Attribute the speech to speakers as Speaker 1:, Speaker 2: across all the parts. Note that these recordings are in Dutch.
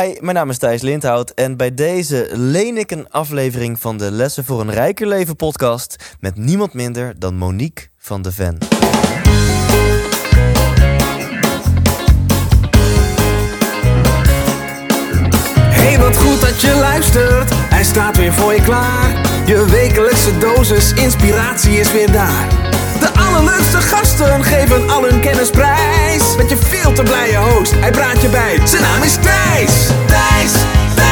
Speaker 1: Hi, mijn naam is Thijs Lindhout en bij deze leen ik een aflevering van de Lessen voor een Rijker Leven podcast met niemand minder dan Monique van de Ven.
Speaker 2: Hey, wat goed dat je luistert. Hij staat weer voor je klaar. Je wekelijkse dosis inspiratie is weer daar. Allerleukste gasten geven al hun kennis prijs. Met je veel te blije host, hij praat je bij. Zijn naam is. Thijs, Thijs, Thijs,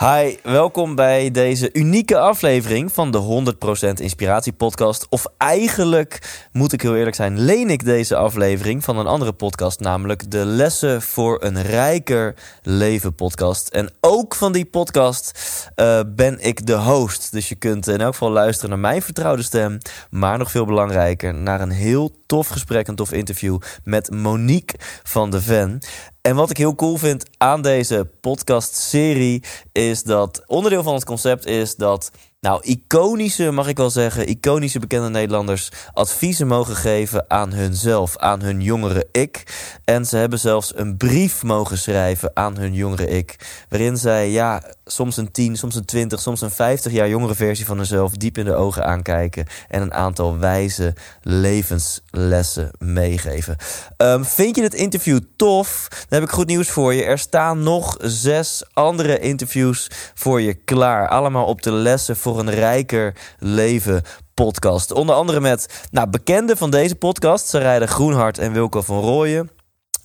Speaker 1: Hi, welkom bij deze unieke aflevering van de 100% Inspiratie podcast. Of eigenlijk, moet ik heel eerlijk zijn, leen ik deze aflevering van een andere podcast, namelijk de Lessen voor een Rijker Leven podcast. En ook van die podcast eh, ben ik de host. Dus je kunt in elk geval luisteren naar mijn vertrouwde stem, maar nog veel belangrijker, naar een heel tof gesprek, een tof interview met Monique van de Ven. En wat ik heel cool vind aan deze podcast-serie is dat onderdeel van het concept is dat, nou, iconische, mag ik wel zeggen, iconische bekende Nederlanders adviezen mogen geven aan hunzelf, aan hun jongere ik. En ze hebben zelfs een brief mogen schrijven aan hun jongere ik, waarin zij, ja, soms een 10, soms een 20, soms een 50 jaar jongere versie van hunzelf diep in de ogen aankijken en een aantal wijze levenslessen meegeven. Ehm, vind je het interview tof? Dan heb ik goed nieuws voor je. Er staan nog zes andere interviews voor je klaar. Allemaal op de lessen voor een rijker leven podcast. Onder andere met nou, bekenden van deze podcast, Sarayda Groenhart en Wilco van Rooyen.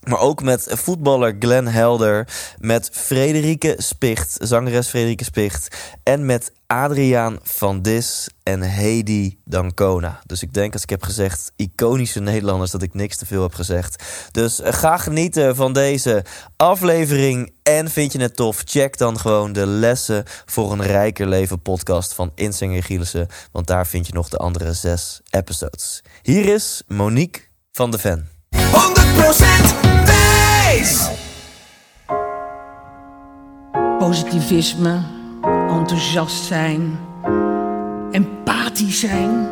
Speaker 1: Maar ook met voetballer Glenn Helder, met Frederike Spicht, zangeres Frederike Spicht, en met Adriaan van Dis en Heidi Dancona. Dus ik denk als ik heb gezegd iconische Nederlanders dat ik niks te veel heb gezegd. Dus eh, ga genieten van deze aflevering en vind je het tof? Check dan gewoon de lessen voor een rijker leven podcast van Insinger Gielissen, want daar vind je nog de andere zes episodes. Hier is Monique van de Ven.
Speaker 2: 100% Thijs.
Speaker 3: positivisme, enthousiast zijn, empathisch zijn.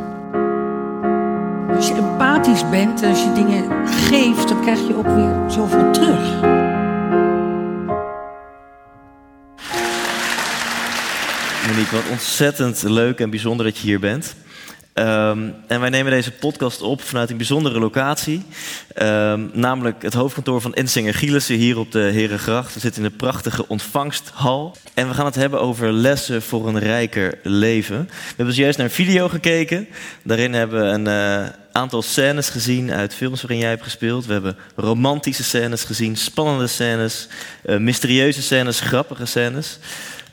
Speaker 3: Als je empathisch bent en als je dingen geeft, dan krijg je ook weer zoveel terug.
Speaker 1: Monique, wat ontzettend leuk en bijzonder dat je hier bent. Ehm, en wij nemen deze podcast op vanuit een bijzondere locatie. Ehm, namelijk het hoofdkantoor van Insinger Gielissen hier op de Herengracht. We zitten in de prachtige ontvangsthal. En we gaan het hebben over lessen voor een rijker leven. We hebben zojuist naar een video gekeken. Daarin hebben we een eh, aantal scènes gezien uit films waarin jij hebt gespeeld. We hebben romantische scènes gezien, spannende scènes, eh, mysterieuze scènes, grappige scènes.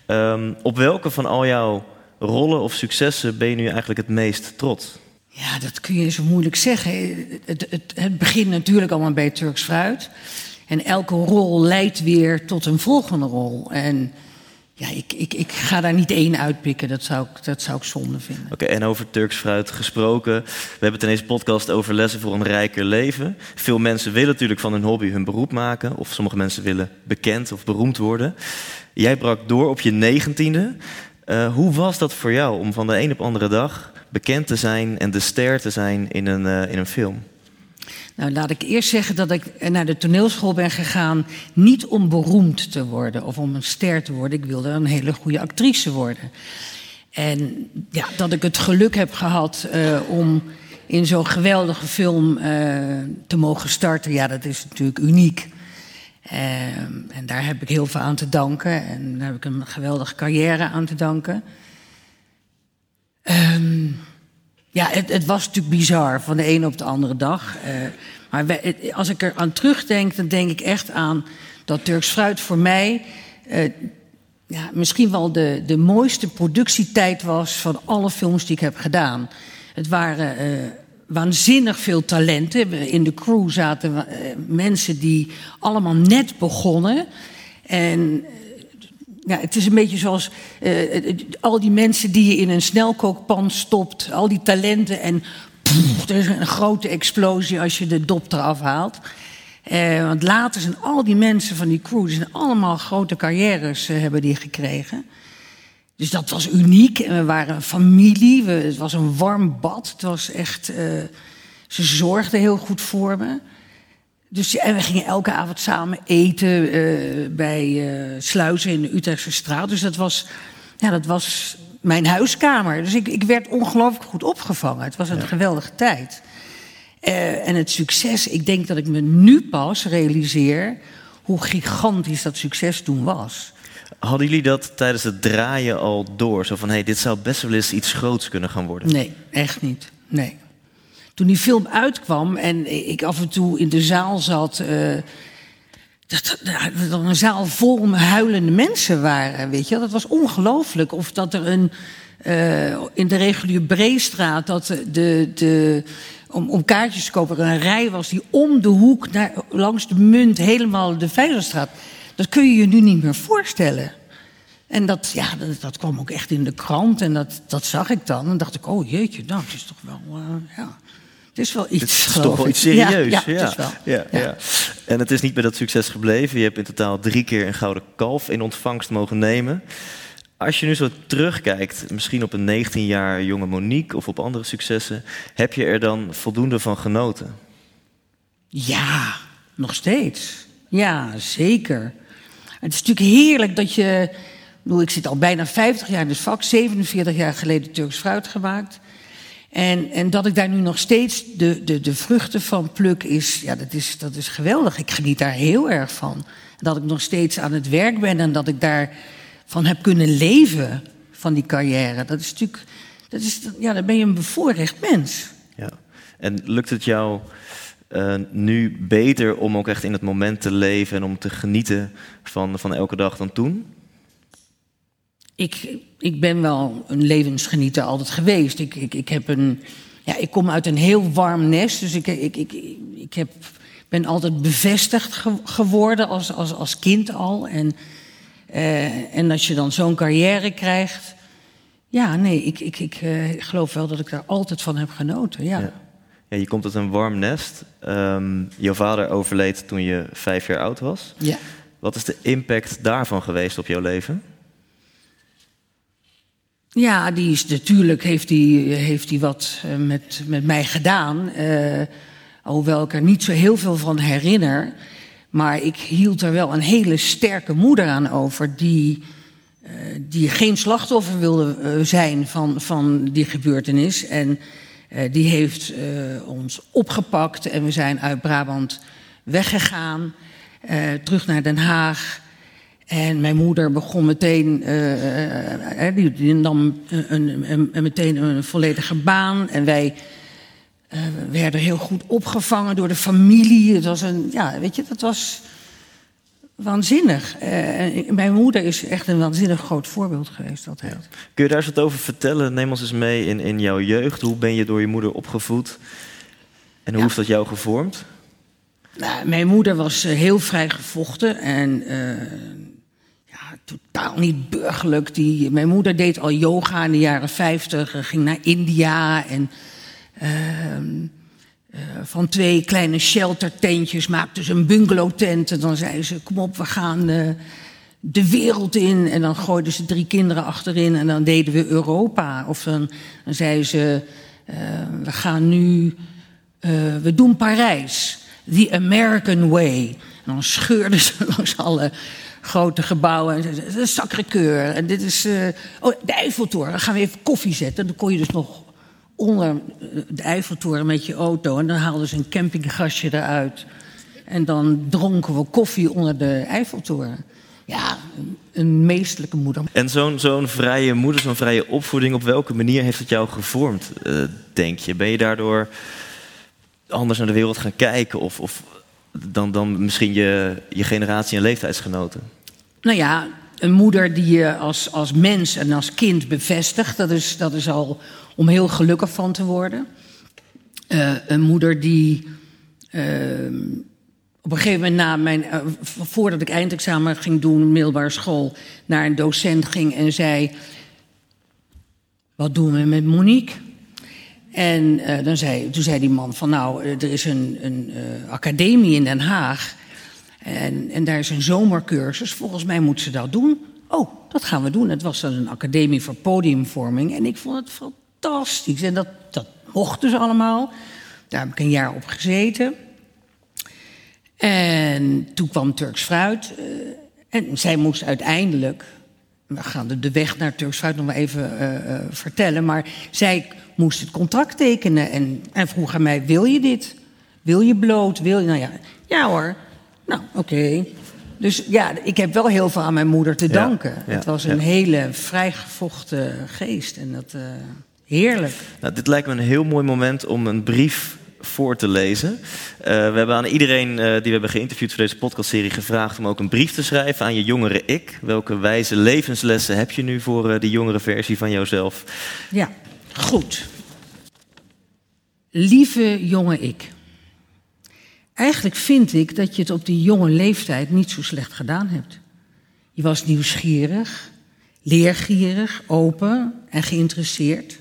Speaker 1: Ehm, op welke van al jouw rollen of successen ben je nu eigenlijk het meest trots?
Speaker 3: Ja, dat kun je zo moeilijk zeggen. Het, het, het begint natuurlijk allemaal bij Turks fruit. En elke rol leidt weer tot een volgende rol. En ja, ik, ik, ik ga daar niet één uitpikken. Dat zou ik, dat zou ik zonde vinden.
Speaker 1: Oké, en over Turks fruit gesproken. We hebben het in deze podcast over lessen voor een rijker leven. Veel mensen willen natuurlijk van hun hobby hun beroep maken. Of sommige mensen willen bekend of beroemd worden. Jij brak door op je negentiende. Uh, hoe was dat voor jou om van de een op andere dag bekend te zijn en de ster te zijn in een, uh, in een film?
Speaker 3: Nou, laat ik eerst zeggen dat ik naar de toneelschool ben gegaan niet om beroemd te worden of om een ster te worden. Ik wilde een hele goede actrice worden. En ja, dat ik het geluk heb gehad uh, om in zo'n geweldige film te mogen starten, ja, dat is natuurlijk uniek. Um, en daar heb ik heel veel aan te danken. En daar heb ik een geweldige carrière aan te danken. Um, ja, het, het, was natuurlijk bizar van de ene op de andere dag. Uh, maar als ik er aan terugdenk, dan denk ik echt aan dat Turks Fruit voor mij uh, ja, misschien wel de, de mooiste productietijd was van alle films die ik heb gedaan. Het waren. Uh, waanzinnig veel talenten. In de crew zaten mensen die allemaal net begonnen. En ja, het is een beetje zoals uh, al die mensen die je in een snelkookpan stopt, al die talenten en er is een grote explosie als je de dop eraf haalt. Want later zijn al die mensen van die crew, die zijn allemaal grote carrières hebben die gekregen. Dus dat was uniek. En we waren een familie. We, het was een warm bad. Het was echt uh, Ze zorgde heel goed voor me. Dus, en we gingen elke avond samen eten uh, bij uh, Sluizen in de Utrechtse straat. Dus dat was, ja, dat was mijn huiskamer. Dus ik, ik werd ongelooflijk goed opgevangen. Het was een ja. geweldige tijd. En het succes, ik denk dat ik me nu pas realiseer hoe gigantisch dat succes toen was.
Speaker 1: Hadden jullie dat tijdens het draaien al door? Zo van, hé, hey, dit zou best wel eens iets groots kunnen gaan worden.
Speaker 3: Nee, echt niet. Nee. Toen die film uitkwam en ik af en toe in de zaal zat... Uh, dat, dat er een zaal vol huilende mensen waren, weet je. Dat was ongelooflijk. Of dat er een... Uh, in de reguliere Breestraat, dat de... de om, om kaartjes te kopen, er een rij was die om de hoek naar, langs de munt helemaal de Veilerstraat. Dat kun je je nu niet meer voorstellen. En dat, ja, dat, dat, kwam ook echt in de krant en dat, dat zag ik dan. En dacht ik, oh jeetje, nou, het is toch wel, uh, ja... Het is wel iets.
Speaker 1: Het is toch wel iets serieus.
Speaker 3: Ja, ja, Het is wel.
Speaker 1: Ja, ja, En het is niet bij dat succes gebleven. Je hebt in totaal drie keer een gouden kalf in ontvangst mogen nemen. Als je nu zo terugkijkt, misschien op een 19 jaar jonge Monique of op andere successen, heb je er dan voldoende van genoten?
Speaker 3: Ja, nog steeds. Ja, zeker. Het is natuurlijk heerlijk dat je. Ik zit al bijna 50 jaar in het vak, 47 jaar geleden Turks fruit gemaakt. En, en dat ik daar nu nog steeds de, de, de vruchten van pluk, is, ja, dat, is, dat is geweldig. Ik geniet daar heel erg van. Dat ik nog steeds aan het werk ben en dat ik daarvan heb kunnen leven, van die carrière. Dat is natuurlijk, dat is, ja, dan ben je een bevoorrecht mens.
Speaker 1: Ja. En lukt het jou uh, nu beter om ook echt in het moment te leven en om te genieten van, van elke dag dan toen?
Speaker 3: Ik, ik ben wel een levensgenieter altijd geweest. Ik, ik, ik, heb een, ja, ik kom uit een heel warm nest, dus ik, ik, ik, ik heb, ben altijd bevestigd ge, geworden als, als, als kind al. En, uh, en als je dan zo'n carrière krijgt. Ja, nee, ik, ik, ik uh, geloof wel dat ik daar altijd van heb genoten. Ja. ja.
Speaker 1: Ja je komt uit een warm nest. Um, jouw vader overleed toen je vijf jaar oud was.
Speaker 3: Ja.
Speaker 1: Wat is de impact daarvan geweest op jouw leven?
Speaker 3: Ja, die is natuurlijk heeft hij heeft die wat uh, met, met mij gedaan. Uh, hoewel ik er niet zo heel veel van herinner. Maar ik hield er wel een hele sterke moeder aan over. Die, uh, die geen slachtoffer wilde zijn van, van die gebeurtenis. En die heeft ons opgepakt. En we zijn uit Brabant weggegaan. terug naar Den Haag. En mijn moeder begon meteen, uh, die, die, nam een, een, meteen een volledige baan. En wij werden heel goed opgevangen door de familie. Het was een, ja, weet je, dat was waanzinnig. mijn moeder is echt een waanzinnig groot voorbeeld geweest. Altijd. Ja.
Speaker 1: Kun je daar eens wat over vertellen? Neem ons eens mee in, in jouw jeugd. Hoe ben je door je moeder opgevoed? En hoe ja. heeft dat jou gevormd?
Speaker 3: Nou, mijn moeder was heel vrij gevochten en totaal niet burgerlijk. Die, mijn moeder deed al yoga in de jaren 50, ging naar India en uh, uh, van twee kleine sheltertentjes maakte ze een bungalowtent. En dan zei ze: Kom op, we gaan uh, de wereld in. En dan gooiden ze drie kinderen achterin en dan deden we Europa. Of dan, dan zei ze: We gaan nu, we doen Parijs. The American Way. En dan scheurden ze langs alle grote gebouwen. De Sacré-Cœur. En dit is. Oh, de Eiffeltoren. Dan gaan we even koffie zetten. Dan kon je dus nog onder eh, de Eiffeltoren met je auto. En dan haalden ze een campinggasje eruit. En dan dronken we koffie onder de Eiffeltoren. Ja, een meestelijke moeder.
Speaker 1: En zo'n zo'n vrije moeder, zo'n vrije opvoeding, op welke manier heeft het jou gevormd, uh, denk je? Ben je daardoor anders naar de wereld gaan kijken? Of, of dan, dan misschien je, je generatie en leeftijdsgenoten?
Speaker 3: Nou ja, een moeder die je als, als mens en als kind bevestigt, dat is, dat is al om heel gelukkig van te worden. Uh, een moeder die uh, op een gegeven moment na mijn, uh, voordat ik eindexamen ging doen, middelbare school, naar een docent ging en zei: Wat doen we met Monique? En dan zei, toen zei die man van nou, er is een, een academie in Den Haag. En, en daar is een zomercursus. Volgens mij moet ze dat doen. Oh, dat gaan we doen. Het was dan een academie voor podiumvorming. En ik vond het. En dat, dat mochten ze allemaal. Daar heb ik een jaar op gezeten. En toen kwam Turks Fruit. eh, en zij moest uiteindelijk. We gaan de, de weg naar Turks Fruit nog maar even eh, eh, vertellen. Maar zij moest het contract tekenen. En, en vroeg aan mij: Wil je dit? Wil je bloot? Wil je. Nou ja, ja hoor. Nou, oké. Dus ja, ik heb wel heel veel aan mijn moeder te danken.
Speaker 1: ja,
Speaker 3: het was een
Speaker 1: ja.
Speaker 3: hele vrijgevochten geest. En dat. Heerlijk.
Speaker 1: Nou, dit lijkt me een heel mooi moment om een brief voor te lezen. Eh, we hebben aan iedereen eh, die we hebben geïnterviewd voor deze podcastserie gevraagd om ook een brief te schrijven aan je jongere ik. Welke wijze levenslessen heb je nu voor eh, die jongere versie van jouzelf?
Speaker 3: Ja, goed. Lieve jonge ik. Eigenlijk vind ik dat je het op die jonge leeftijd niet zo slecht gedaan hebt. Je was nieuwsgierig, leergierig, open en geïnteresseerd.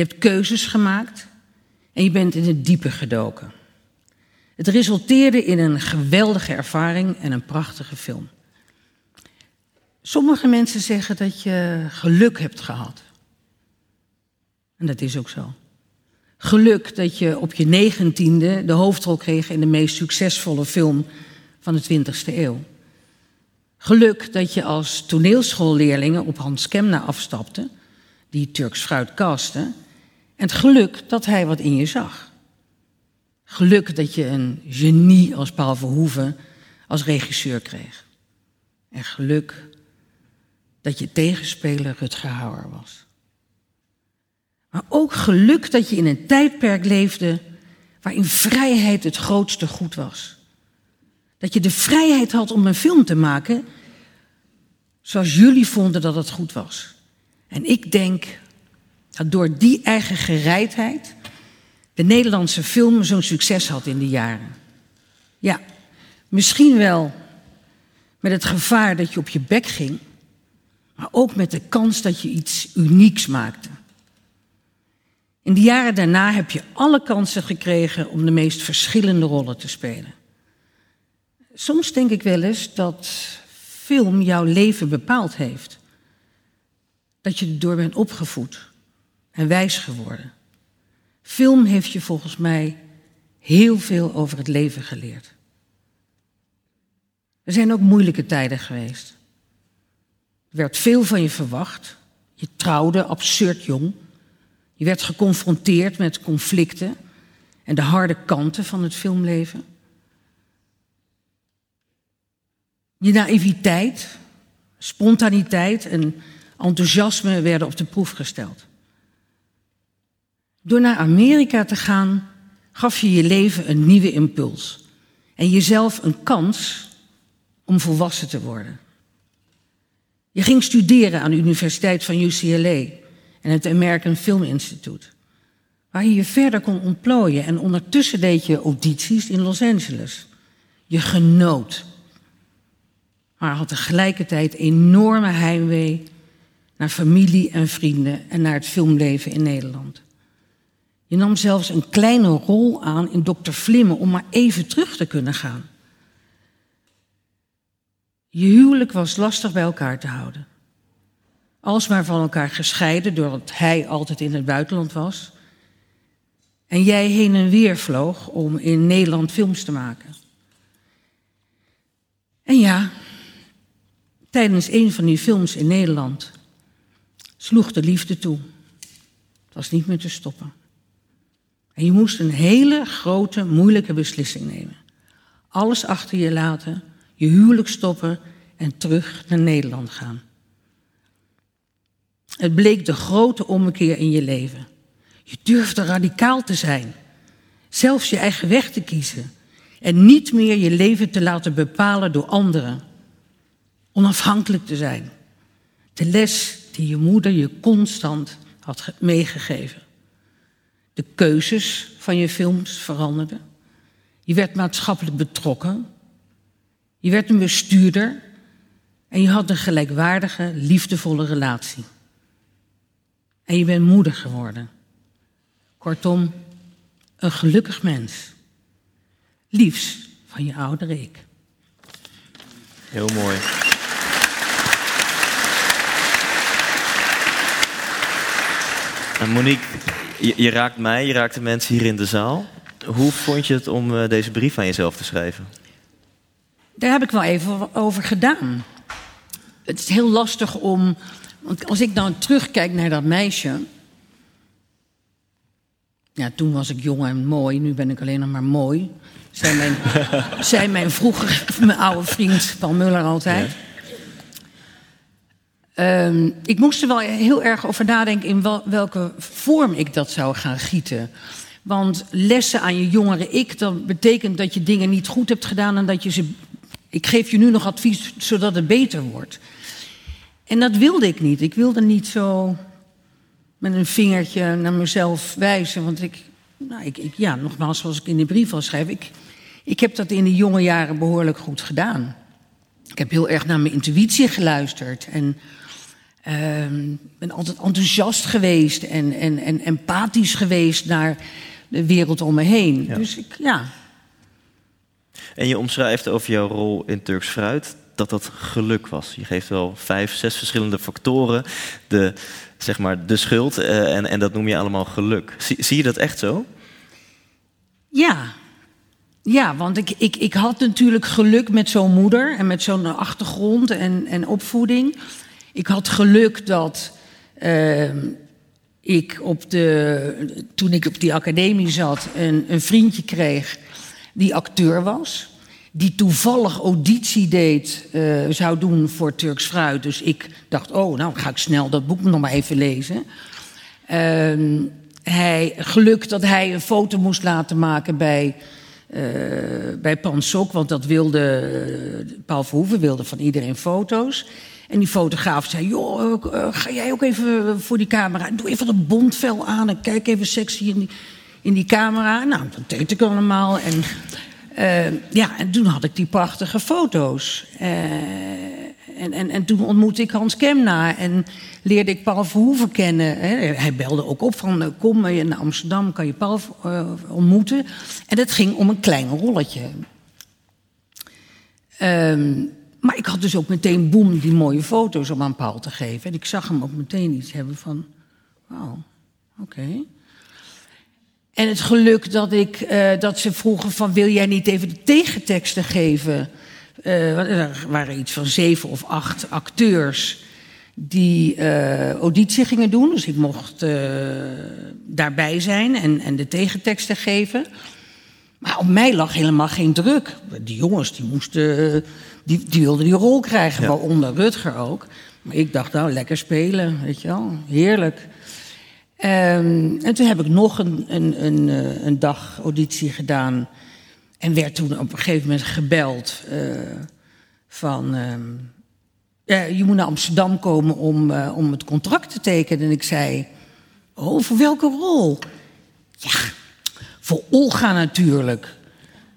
Speaker 3: Je hebt keuzes gemaakt en je bent in het diepe gedoken. Het resulteerde in een geweldige ervaring en een prachtige film. Sommige mensen zeggen dat je geluk hebt gehad. En dat is ook zo. Geluk dat je op je negentiende de hoofdrol kreeg in de meest succesvolle film van de 20e eeuw. Geluk dat je als toneelschoolleerlingen op Hans Kemna afstapte, die Turks fruit castte. En het geluk dat hij wat in je zag. Geluk dat je een genie als Paul Verhoeven als regisseur kreeg. En geluk dat je tegenspeler Rutger Hauer was. Maar ook geluk dat je in een tijdperk leefde waarin vrijheid het grootste goed was. Dat je de vrijheid had om een film te maken zoals jullie vonden dat het goed was. En ik denk dat door die eigen gereidheid de Nederlandse film zo'n succes had in die jaren. Ja, misschien wel met het gevaar dat je op je bek ging, maar ook met de kans dat je iets unieks maakte. In de jaren daarna heb je alle kansen gekregen om de meest verschillende rollen te spelen. Soms denk ik wel eens dat film jouw leven bepaald heeft. Dat je erdoor bent opgevoed en wijs geworden. Film heeft je volgens mij heel veel over het leven geleerd. Er zijn ook moeilijke tijden geweest. Er werd veel van je verwacht. Je trouwde absurd jong. Je werd geconfronteerd met conflicten en de harde kanten van het filmleven. Je naïviteit, spontaniteit en enthousiasme werden op de proef gesteld. Door naar Amerika te gaan, gaf je je leven een nieuwe impuls en jezelf een kans om volwassen te worden. Je ging studeren aan de Universiteit van UCLA en het American Film Institute, waar je je verder kon ontplooien en ondertussen deed je audities in Los Angeles. Je genoot, maar had tegelijkertijd enorme heimwee naar familie en vrienden en naar het filmleven in Nederland. Je nam zelfs een kleine rol aan in Dr. Vlimmen om maar even terug te kunnen gaan. Je huwelijk was lastig bij elkaar te houden. Alsmaar van elkaar gescheiden doordat hij altijd in het buitenland was. En jij heen en weer vloog om in Nederland films te maken. En ja, tijdens een van die films in Nederland sloeg de liefde toe. Het was niet meer te stoppen. En je moest een hele grote, moeilijke beslissing nemen. Alles achter je laten, je huwelijk stoppen en terug naar Nederland gaan. Het bleek de grote ommekeer in je leven. Je durfde radicaal te zijn, zelfs je eigen weg te kiezen en niet meer je leven te laten bepalen door anderen. Onafhankelijk te zijn. De les die je moeder je constant had ge- meegegeven. De keuzes van je films veranderden. Je werd maatschappelijk betrokken. Je werd een bestuurder. En je had een gelijkwaardige, liefdevolle relatie. En je bent moeder geworden. Kortom, een gelukkig mens. Liefs van je oudere ik.
Speaker 1: Heel mooi. En Monique, Je, je, raakt mij, je raakt de mensen hier in de zaal. Hoe vond je het om uh, deze brief aan jezelf te schrijven?
Speaker 3: Daar heb ik wel even over gedaan. Het is heel lastig om. Want als ik dan terugkijk naar dat meisje. Ja, toen was ik jong en mooi, nu ben ik alleen nog maar mooi. Zei mijn, zei mijn vroeger, mijn oude vriend Paul Muller altijd. Ja. Um, ik moest er wel heel erg over nadenken in wel, welke vorm ik dat zou gaan gieten. Want lessen aan je jongere ik, dat betekent dat je dingen niet goed hebt gedaan en dat je ze. Ik geef je nu nog advies zodat het beter wordt. En dat wilde ik niet. Ik wilde niet zo met een vingertje naar mezelf wijzen. Want ik, nou, ik, ik, ja, nogmaals, zoals ik in de brief al schrijf, ik, ik heb dat in de jonge jaren behoorlijk goed gedaan. Ik heb heel erg naar mijn intuïtie geluisterd. En uh, ben altijd enthousiast geweest en, en, en empathisch geweest naar de wereld om me heen. Ja. Dus ik, ja.
Speaker 1: En je omschrijft over jouw rol in Turks Fruit dat dat geluk was. Je geeft wel vijf, zes verschillende factoren de, zeg maar, de schuld uh, en, en dat noem je allemaal geluk. Zie, zie je dat echt zo?
Speaker 3: Ja, ja, want ik, ik, ik had natuurlijk geluk met zo'n moeder en met zo'n achtergrond en, en opvoeding. Ik had geluk dat uh, ik op de, toen ik op die academie zat een, een vriendje kreeg die acteur was. Die toevallig auditie deed, uh, zou doen voor Turks Fruit. Dus ik dacht, oh, nou ga ik snel dat boek nog maar even lezen. Uh, hij, geluk dat hij een foto moest laten maken bij uh, bij Pansok, want dat wilde, Paul Verhoeven wilde van iedereen foto's. En die fotograaf zei, joh, uh, ga jij ook even voor die camera, doe even dat bondvel aan en kijk even sexy in die, in die camera. Nou, dat deed ik allemaal. En, ja, en toen had ik die prachtige foto's. En, en, en toen ontmoette ik Hans Kemna en leerde ik Paul Verhoeven kennen. Hij belde ook op van, eh, kom naar Amsterdam, kan je Paul ontmoeten. En dat ging om een klein rolletje. Um, maar ik had dus ook meteen, boem, die mooie foto's om aan Paul te geven. En ik zag hem ook meteen iets hebben van, wauw, oké. En het geluk dat, ik, uh, dat ze vroegen van, wil jij niet even de tegenteksten geven... Uh, er waren iets van zeven of acht acteurs die uh, auditie gingen doen. Dus ik mocht daarbij zijn en, en de tegenteksten geven. Maar op mij lag helemaal geen druk. Die jongens die moesten, die, die wilden die rol krijgen, ja. waaronder Rutger ook. Maar ik dacht, nou, lekker spelen, weet je wel, heerlijk. Um, en toen heb ik nog een, een, een, een dag auditie gedaan en werd toen op een gegeven moment gebeld uh, van... Uh, je moet naar Amsterdam komen om, uh, om het contract te tekenen. En ik zei, oh, voor welke rol? Ja, voor Olga natuurlijk.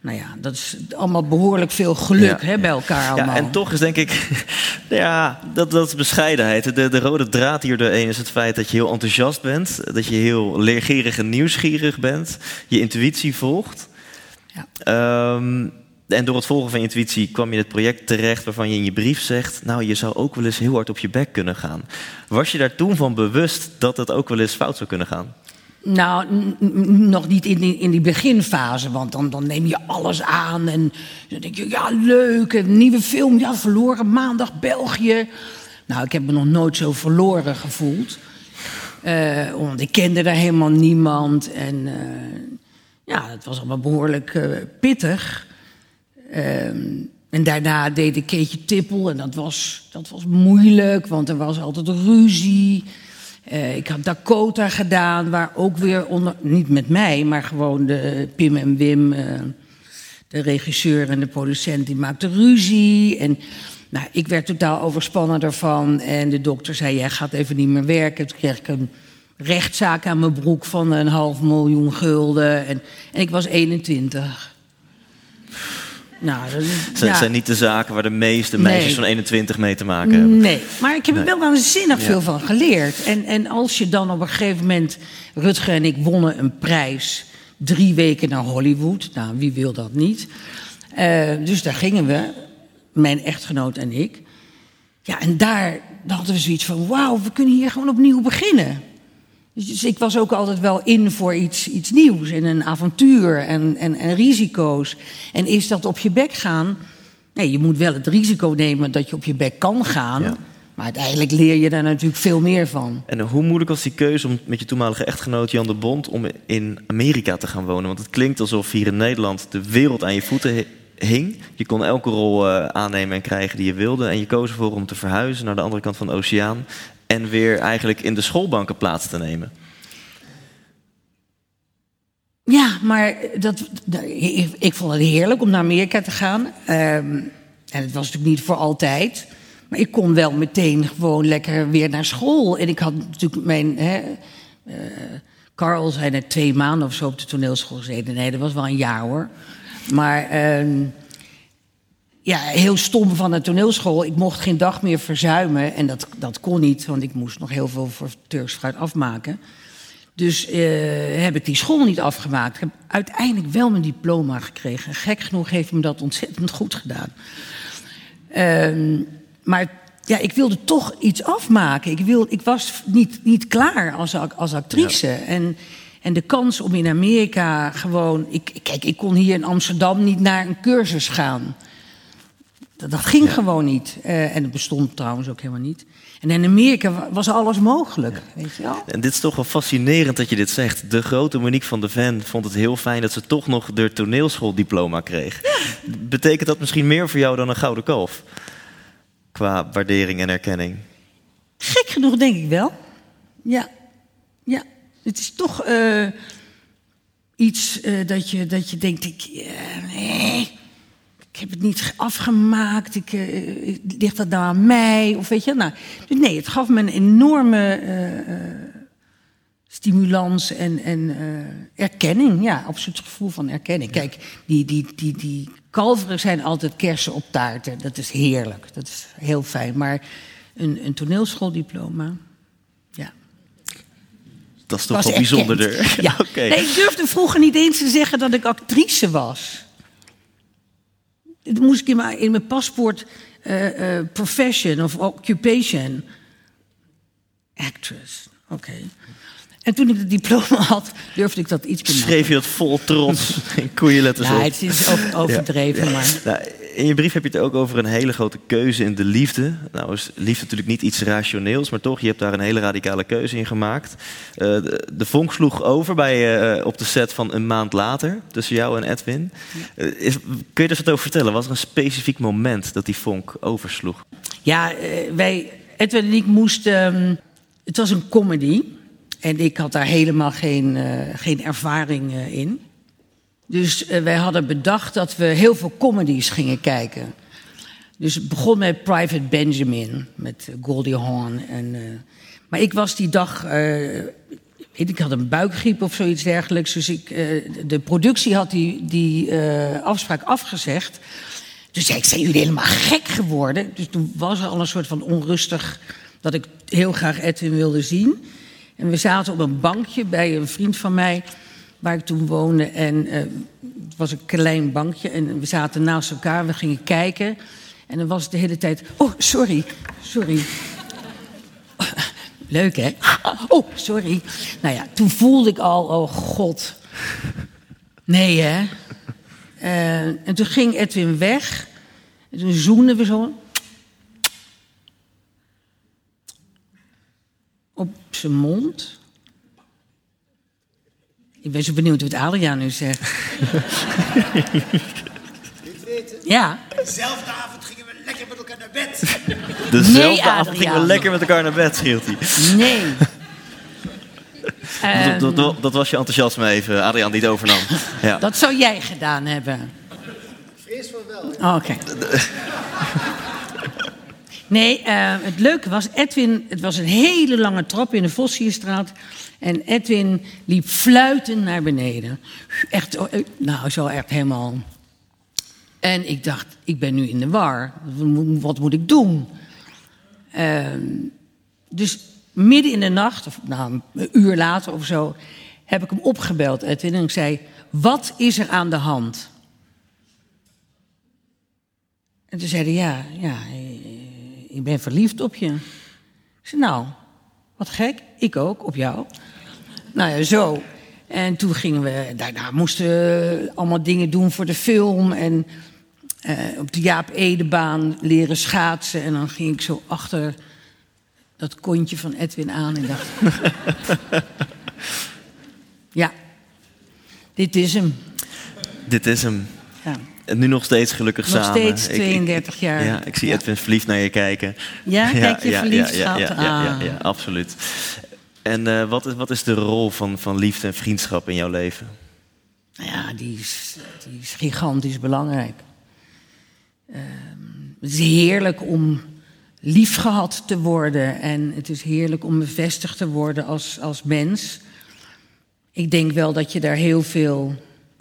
Speaker 3: Nou ja, dat is allemaal behoorlijk veel geluk ja. hè, bij elkaar allemaal.
Speaker 1: Ja, en toch is denk ik, ja, dat, dat is bescheidenheid. De, de rode draad hier doorheen is het feit dat je heel enthousiast bent. Dat je heel leergierig en nieuwsgierig bent. Je intuïtie volgt. Ja. Um, en door het volgen van je intuïtie kwam je in het project terecht waarvan je in je brief zegt: Nou, je zou ook wel eens heel hard op je bek kunnen gaan. Was je daar toen van bewust dat het ook wel eens fout zou kunnen gaan?
Speaker 3: Nou, nog niet in die, in die beginfase, want dan, dan neem je alles aan en dan denk je: Ja, leuk, een nieuwe film, ja, verloren maandag België. Nou, ik heb me nog nooit zo verloren gevoeld. Uh, want ik kende daar helemaal niemand en. Uh, ja, het was allemaal behoorlijk uh, pittig. Um, en daarna deed ik Keetje Tippel en dat was, dat was moeilijk, want er was altijd ruzie. Uh, ik had Dakota gedaan, waar ook weer onder, niet met mij, maar gewoon de Pim en Wim, uh, de regisseur en de producent, die maakten ruzie. En nou, ik werd totaal overspannen daarvan. En de dokter zei: Jij gaat even niet meer werken. Toen kreeg ik een rechtszaak aan mijn broek van een half miljoen gulden. En, en ik was 21.
Speaker 1: Nou, dat zijn, ja. zijn niet de zaken waar de meeste meisjes nee. van 21 mee te maken hebben.
Speaker 3: Nee, maar ik heb er nee. wel waanzinnig ja. veel van geleerd. En, en als je dan op een gegeven moment... Rutger en ik wonnen een prijs. Drie weken naar Hollywood. Nou, wie wil dat niet? Uh, dus daar gingen we. Mijn echtgenoot en ik. Ja, en daar hadden we zoiets van... Wauw, we kunnen hier gewoon opnieuw beginnen. Dus, ik was ook altijd wel in voor iets, iets nieuws en een avontuur en, en, en risico's. En is dat op je bek gaan? Nee, je moet wel het risico nemen dat je op je bek kan gaan.
Speaker 1: Ja.
Speaker 3: Maar uiteindelijk leer je daar natuurlijk veel meer van.
Speaker 1: En hoe moeilijk was die keuze om met je toenmalige echtgenoot Jan de Bond om in Amerika te gaan wonen? Want het klinkt alsof hier in Nederland de wereld aan je voeten hi- hing. Je kon elke rol eh, aannemen en krijgen die je wilde. En je koos ervoor om te verhuizen naar de andere kant van de oceaan. En weer eigenlijk in de schoolbanken plaats te nemen.
Speaker 3: Ja, maar dat, ik, vond het heerlijk om naar Amerika te gaan. Ehm, en het was natuurlijk niet voor altijd. Maar ik kon wel meteen gewoon lekker weer naar school. En ik had natuurlijk mijn. Hè, eh, Carl zei net twee maanden of zo op de toneelschool gezeten. Nee, dat was wel een jaar hoor. Maar ehm, ja, heel stom van de toneelschool. Ik mocht geen dag meer verzuimen. En dat, dat kon niet, want ik moest nog heel veel voor Turks fruit afmaken. Dus eh, heb ik die school niet afgemaakt. Ik heb uiteindelijk wel mijn diploma gekregen. Gek genoeg heeft me dat ontzettend goed gedaan. Ehm, maar ja, ik wilde toch iets afmaken. Ik, wil, ik was niet, niet klaar als, als actrice. En, en de kans om in Amerika gewoon... Ik, kijk, ik kon hier in Amsterdam niet naar een cursus gaan. Dat, dat ging gewoon niet. Eh, en het bestond trouwens ook helemaal niet. En in Amerika wa- was alles mogelijk, weet je wel.
Speaker 1: En dit is toch wel fascinerend dat je dit zegt. De grote Monique van de Ven vond het heel fijn dat ze toch nog de toneelschooldiploma kreeg. Betekent dat misschien meer voor jou dan een gouden kalf? Qua waardering en erkenning.
Speaker 3: Gek genoeg denk ik wel. Ja, ja. Het is toch eh, iets eh, dat, je, dat je denkt, ik, nee, ik heb het niet afgemaakt. Ik, eh, ligt dat nou aan mij? Of weet je, nou, dus nee, het gaf me een enorme eh, stimulans en, en erkenning. Ja, absoluut gevoel van erkenning. Kijk, die, die, die, die kalveren zijn altijd kersen op taarten. Dat is heerlijk. Dat is heel fijn. Maar een, een toneelschooldiploma, ja.
Speaker 1: Dat is toch wel bijzonderder.
Speaker 3: Ja. Nee, ik durfde vroeger niet eens te zeggen dat ik actrice was. Dat moest ik in mijn, in mijn paspoort eh, eh, profession of occupation. Actress, oké. En toen ik het diploma had, durfde ik dat iets te maken.
Speaker 1: Schreef je dat vol trots in koeienletters
Speaker 3: Ja,
Speaker 1: op?
Speaker 3: het is over- overdreven, maar...
Speaker 1: Nou, in je brief heb je het ook over een hele grote keuze in de liefde. Nou is liefde natuurlijk niet iets rationeels, maar toch, je hebt daar een hele radicale keuze in gemaakt. Eh, de, de vonk sloeg over bij, eh, op de set van een maand later, tussen jou en Edwin. Eh, is, kun je er eens wat over vertellen? Was er een specifiek moment dat die vonk oversloeg?
Speaker 3: Ja, wij, Edwin en ik moesten. ehm, het was een comedy. En ik had daar helemaal geen, geen ervaring in. Dus eh, wij hadden bedacht dat we heel veel comedies gingen kijken. Dus het begon met Private Benjamin, met eh, Goldie Hawn. En, eh, maar ik was die dag. ik, had een buikgriep of zoiets dergelijks. Dus ik, de productie had die, die afspraak afgezegd. Dus zei ik, zijn jullie helemaal gek geworden? Dus toen was er al een soort van onrustig... dat ik heel graag Edwin wilde zien. En we zaten op een bankje bij een vriend van mij... waar ik toen woonde. En eh, het was een klein bankje. En we zaten naast elkaar, we gingen kijken. En dan was het de hele tijd... Oh, sorry, sorry. Leuk, hè? Oh, sorry. Nou ja, toen voelde ik al, oh god. Nee, hè? Eh, en toen ging Edwin weg. En toen zoenden we zo. Op zijn mond. Ik ben zo benieuwd wat Adriaan nu zegt. Ja.
Speaker 4: Dezelfde avond gingen we lekker met elkaar naar bed.
Speaker 1: Dezelfde avond gingen we lekker met elkaar naar bed, schreeuwt hij.
Speaker 3: Nee.
Speaker 1: Dat, dat, dat, dat was je enthousiasme even, Adriaan, die het overnam. Ja.
Speaker 3: Dat zou jij gedaan hebben.
Speaker 4: Vrees van wel.
Speaker 3: Oké. Nee, eh, het leuke was, Edwin, het was een hele lange trap in de Vossierstraat. En Edwin liep fluitend naar beneden. Echt, oh, eh, nou, zo echt helemaal. En ik dacht, ik ben nu in de war. Wat moet- ik doen? Ehm, dus midden in de nacht, of nou, een uur later of zo, heb ik hem opgebeld, Edwin. En ik zei, wat is er aan de hand? En toen zei hij, ja, ja, ik ben verliefd op je. Ik zei, nou, wat gek, ik ook, op jou. Nou ja, zo. En toen gingen we, daarna moesten we allemaal dingen doen voor de film. En eh, op de Jaap Edebaan leren schaatsen. En dan ging ik zo achter dat kontje van Edwin aan en dacht... ja, dit is hem.
Speaker 1: Dit is hem.
Speaker 3: Ja.
Speaker 1: Nu nog steeds gelukkig
Speaker 3: Nog
Speaker 1: samen.
Speaker 3: steeds
Speaker 1: Ik- ik-
Speaker 3: 32 jaar.
Speaker 1: Ja, ik zie
Speaker 3: Ja.
Speaker 1: Edwin verliefd naar je kijken.
Speaker 3: Ja, kijk je verliefd,
Speaker 1: ja, ja, ja, ja,
Speaker 3: Ah.
Speaker 1: ja, absoluut. En eh, wat, is, wat is de rol van, van liefde en vriendschap in jouw leven?
Speaker 3: Nou ja, die is, die is gigantisch belangrijk. Ehm, het is heerlijk om liefgehad te worden en het is heerlijk om bevestigd te worden als, als mens. Ik denk wel dat je daar heel veel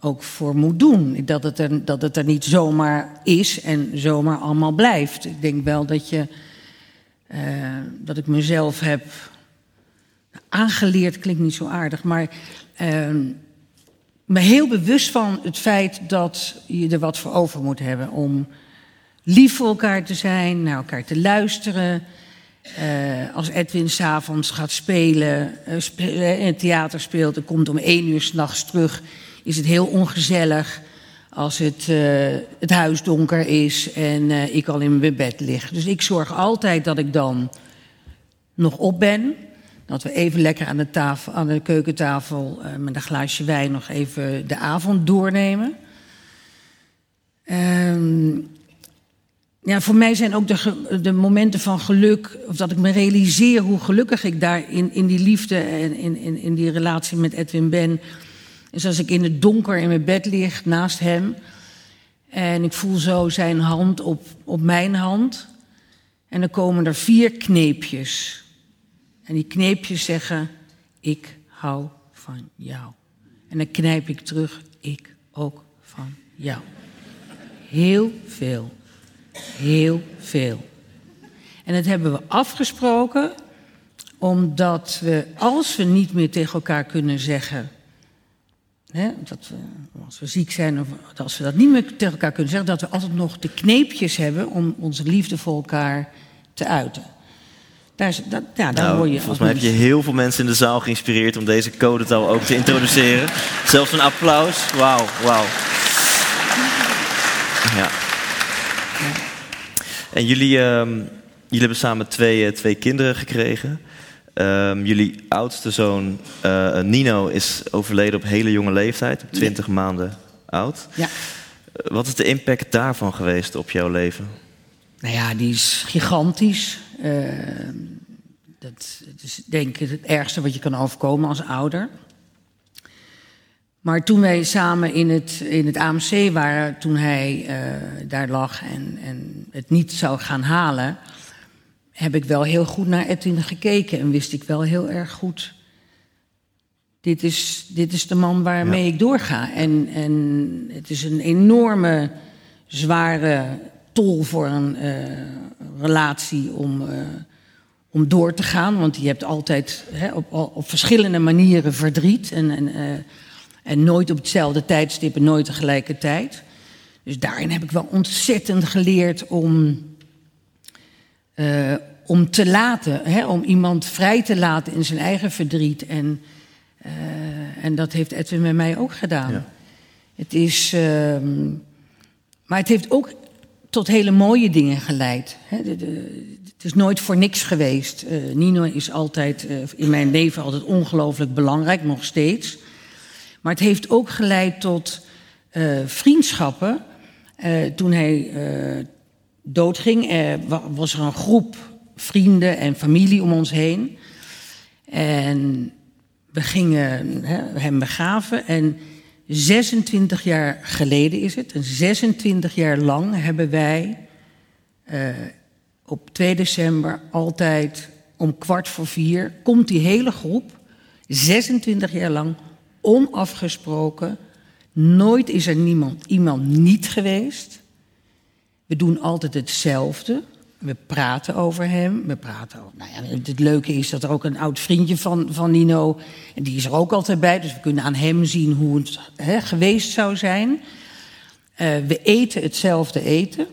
Speaker 3: ook voor moet doen. Dat het, er, dat het er niet zomaar is en zomaar allemaal blijft. Ik denk wel dat, je, eh, dat ik mezelf heb aangeleerd, klinkt niet zo aardig, maar ehm, me heel bewust van het feit dat je er wat voor over moet hebben om lief voor elkaar te zijn, naar elkaar te luisteren. Eh, als Edwin s'avonds gaat spelen, eh, in het theater speelt en komt om één uur s'nachts terug, is het heel ongezellig als het, eh, het huis donker is en eh, ik al in mijn bed lig. Dus ik zorg altijd dat ik dan nog op ben. Dat we even lekker aan de, tafel, aan de keukentafel eh, met een glaasje wijn nog even de avond doornemen. Ehm, ja, voor mij zijn ook de, de momenten van geluk, of dat ik me realiseer hoe gelukkig ik daar in, in die liefde en in, in, in die relatie met Edwin ben. Is als ik in het donker in mijn bed lig naast hem en ik voel zo zijn hand op, op mijn hand. En dan komen er vier kneepjes. En die kneepjes zeggen: Ik hou van jou. En dan knijp ik terug: Ik ook van jou. Heel veel. Heel veel. En dat hebben we afgesproken omdat we, als we niet meer tegen elkaar kunnen zeggen. Dat we, als we ziek zijn of als we dat niet meer tegen elkaar kunnen zeggen, dat we altijd nog de kneepjes hebben om onze liefde voor elkaar te uiten. Daar, is, dat, ja, daar
Speaker 1: Nou,
Speaker 3: hoor je
Speaker 1: volgens mij heb je heel veel mensen in de zaal geïnspireerd om deze codetaal ook te introduceren. Zelfs een applaus. Wauw, wauw. Ja. En jullie, ehm, jullie hebben samen twee, eh, twee kinderen gekregen. Ehm, jullie oudste zoon eh, Nino is overleden op hele jonge leeftijd, op 20 maanden oud.
Speaker 3: Ja.
Speaker 1: Eh, Wat is de impact daarvan geweest op jouw leven?
Speaker 3: Nou ja, die is gigantisch. Eh, dat is denk ik het ergste wat je kan overkomen als ouder. Maar toen wij samen in het, in het AMC waren, toen hij eh, daar lag en, en het niet zou gaan halen, heb ik wel heel goed naar Edwin gekeken en wist ik wel heel erg goed. Dit is, dit is de man waarmee ik doorga. En, en het is een enorme, zware tol voor een eh, relatie om, eh, om door te gaan. Want je hebt altijd hè, op, op verschillende manieren verdriet. En, en, eh, en nooit op hetzelfde tijdstip en nooit tegelijkertijd. Dus daarin heb ik wel ontzettend geleerd om, eh, om te laten. Hè, om iemand vrij te laten in zijn eigen verdriet. En, eh, en dat heeft Edwin met mij ook gedaan.
Speaker 1: Ja.
Speaker 3: Het is, ehm, maar het heeft ook tot hele mooie dingen geleid. Hè, de- de- het is nooit voor niks geweest. Eh, Nino is altijd in mijn leven altijd ongelooflijk belangrijk, nog steeds. Maar het heeft ook geleid tot vriendschappen. Toen hij doodging, eh, wa- was er een groep vrienden en familie om ons heen. En we gingen hem begraven. En 26 jaar geleden is het. En 26 jaar lang hebben wij eh, op 2 december altijd om kwart voor vier... komt die hele groep, 26 jaar lang, onafgesproken. Nooit is er niemand, iemand niet geweest. We doen altijd hetzelfde. We praten over hem. We praten over, nou ja, het leuke is dat er ook een oud vriendje van, van Nino... en die is er ook altijd bij, dus we kunnen aan hem zien hoe het geweest zou zijn. Eh, we eten hetzelfde eten,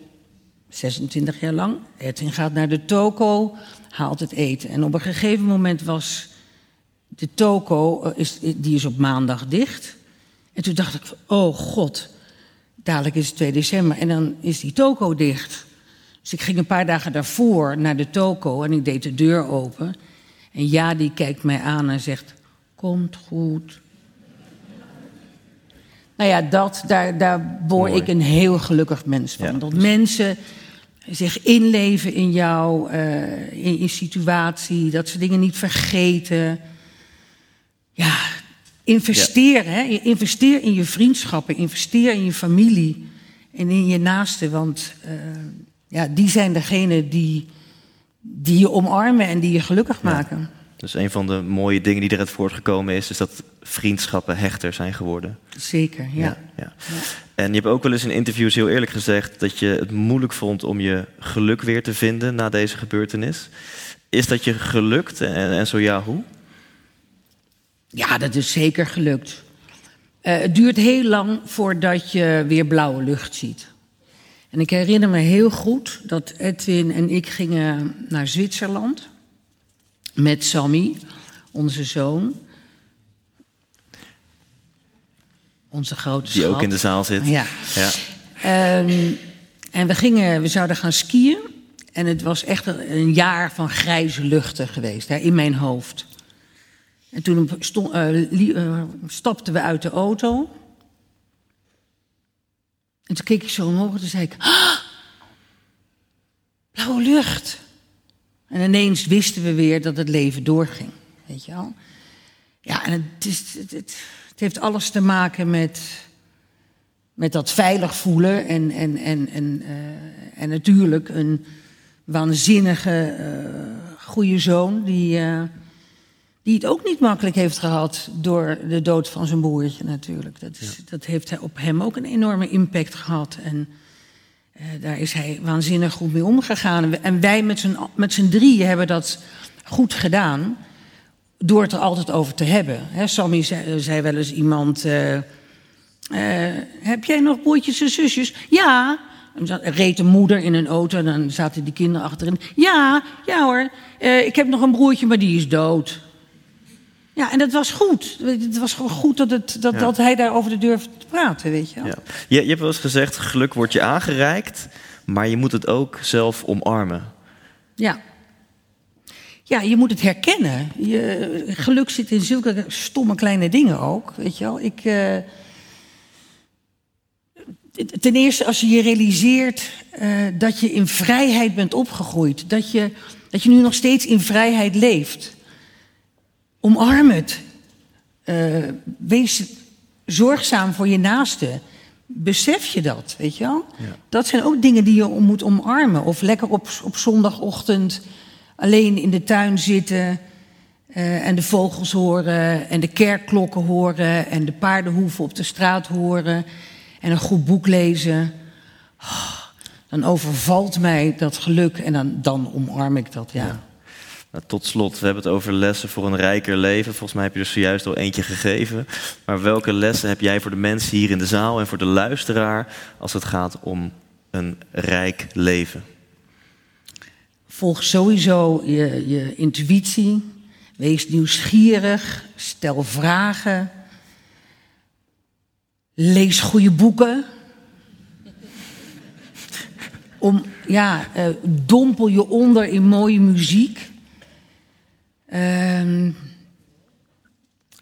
Speaker 3: 26 jaar lang. Edwin gaat naar de toko, haalt het eten. En op een gegeven moment was de toko eh, is, die is op maandag dicht. En toen dacht ik, oh god, dadelijk is het 2 december en dan is die toko dicht. Dus ik ging een paar dagen daarvoor naar de toko en ik deed de deur open. En ja, die kijkt mij aan en zegt, komt goed. Nou ja, dat, daar, daar word ik een heel gelukkig mens van. Dat mensen zich inleven in jou, uh, in je situatie, dat ze dingen niet vergeten. Ja, investeer, ja. hè? investeer in je vriendschappen, investeer in je familie en in je naasten, want uh, ja, die zijn degene die, die je omarmen en die je gelukkig maken.
Speaker 1: Dus een van de mooie dingen die eruit voortgekomen is, is dat vriendschappen hechter zijn geworden.
Speaker 3: Zeker, ja. ja, ja.
Speaker 1: En je hebt ook wel eens in interviews heel eerlijk gezegd dat je het moeilijk vond om je geluk weer te vinden na deze gebeurtenis. Is dat je gelukt en, en zo ja, hoe?
Speaker 3: Ja, dat is zeker gelukt. Uh, het duurt heel lang voordat je weer blauwe lucht ziet. En ik herinner me heel goed dat Edwin en ik gingen naar Zwitserland met Sammy, onze zoon. Onze grote
Speaker 1: Die ook in de zaal zit.
Speaker 3: Ja. ja. Um, en we, gingen, we zouden gaan skiën. En het was echt een jaar van grijze luchten geweest hè, in mijn hoofd. En toen uh, uh, stapten we uit de auto. En toen keek ik zo omhoog en toen zei ik... Ah, blauwe lucht. En ineens wisten we weer dat het leven doorging. Weet je wel? Ja, en het, is, het, het, heeft alles te maken met, met dat veilig voelen. En, en, en, en, uh, en natuurlijk een waanzinnige, uh, goede zoon. Die, die het ook niet makkelijk heeft gehad door de dood van zijn broertje natuurlijk. Dat, is, ja. dat heeft op hem ook een enorme impact gehad. En uh, daar is hij waanzinnig goed mee omgegaan. En wij met z'n, drieën hebben dat goed gedaan. Door het er altijd over te hebben. He, Sammy zei, zei, wel eens iemand... Uh, uh, heb jij nog broertjes en zusjes? Ja. Er reed een moeder in een auto en dan zaten die kinderen achterin. Ja, ja hoor. ik heb nog een broertje, maar die is dood. Ja, en dat was goed. Het was gewoon goed dat, het, dat, ja. dat hij daarover de durfde te praten, weet je wel.
Speaker 1: Ja. Je, je hebt wel eens gezegd, geluk wordt je aangereikt, maar je moet het ook zelf omarmen.
Speaker 3: Ja. Ja, je moet het herkennen. Je, geluk zit in zulke stomme kleine dingen ook, weet je wel. Ik... Uh, ten eerste, als je je realiseert uh, dat je in vrijheid bent opgegroeid, dat je, dat je nu nog steeds in vrijheid leeft. Omarm het. Uh, wees zorgzaam voor je naaste. Besef je dat, weet je wel? Ja. Dat zijn ook dingen die je moet omarmen. Of lekker op, op zondagochtend alleen in de tuin zitten... Uh, en de vogels horen en de kerkklokken horen... en de paardenhoeven op de straat horen... en een goed boek lezen. Oh, dan overvalt mij dat geluk en dan, dan omarm ik dat, ja. ja.
Speaker 1: Nou, tot slot, we hebben het over lessen voor een rijker leven. Volgens mij heb je er zojuist al eentje gegeven. Maar welke lessen heb jij voor de mensen hier in de zaal en voor de luisteraar als het gaat om een rijk leven?
Speaker 3: Volg sowieso je, je intuïtie. Wees nieuwsgierig. Stel vragen. Lees goede boeken. Om, ja, uh, dompel je onder in mooie muziek. Um,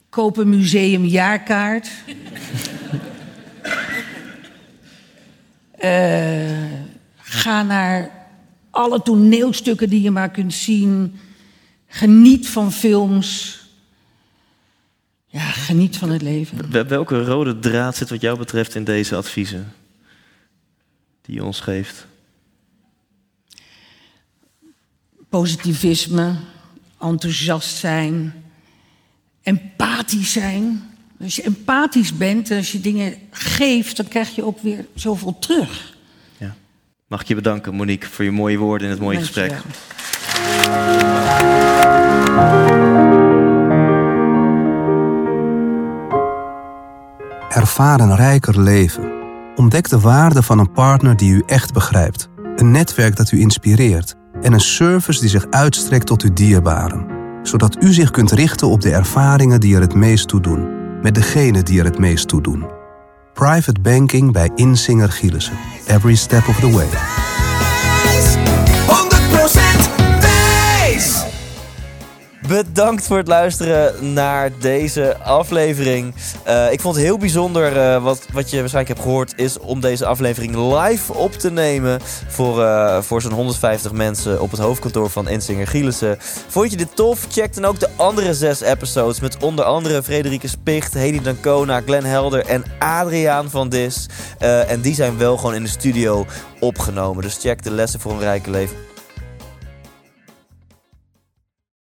Speaker 3: koop een museumjaarkaart. uh, ga naar alle toneelstukken die je maar kunt zien. Geniet van films. Ja, geniet van het leven.
Speaker 1: Welke rode draad zit wat jou betreft in deze adviezen die je ons geeft?
Speaker 3: Positivisme, enthousiast zijn, empathisch zijn. Als je empathisch bent en als je dingen geeft, dan krijg je ook weer zoveel terug.
Speaker 1: Ja. Mag ik je bedanken, Monique, voor je mooie woorden en het mooie gesprek.
Speaker 5: Ervaar een rijker leven. Ontdek de waarde van een partner die u echt begrijpt. Een netwerk dat u inspireert. En een service die zich uitstrekt tot uw dierbaren. zodat u zich kunt richten op de ervaringen die er het meest toe doen, met degene die er het meest toe doen. Private banking bij Insinger Gielissen. Every step of the way.
Speaker 2: 100% wijs!
Speaker 1: Bedankt voor het luisteren naar deze aflevering. Eh, ik vond het heel bijzonder, eh, wat, wat je waarschijnlijk hebt gehoord, is om deze aflevering live op te nemen voor, eh, voor zo'n 150 mensen op het hoofdkantoor van Insinger Gielissen. Vond je dit tof? Check dan ook de andere zes episodes met onder andere Frederike Spicht, Hedy Dancona, Glenn Helder en Adriaan van Dis. en die zijn wel gewoon in de studio opgenomen. Dus check de Lessen voor een Rijke Leven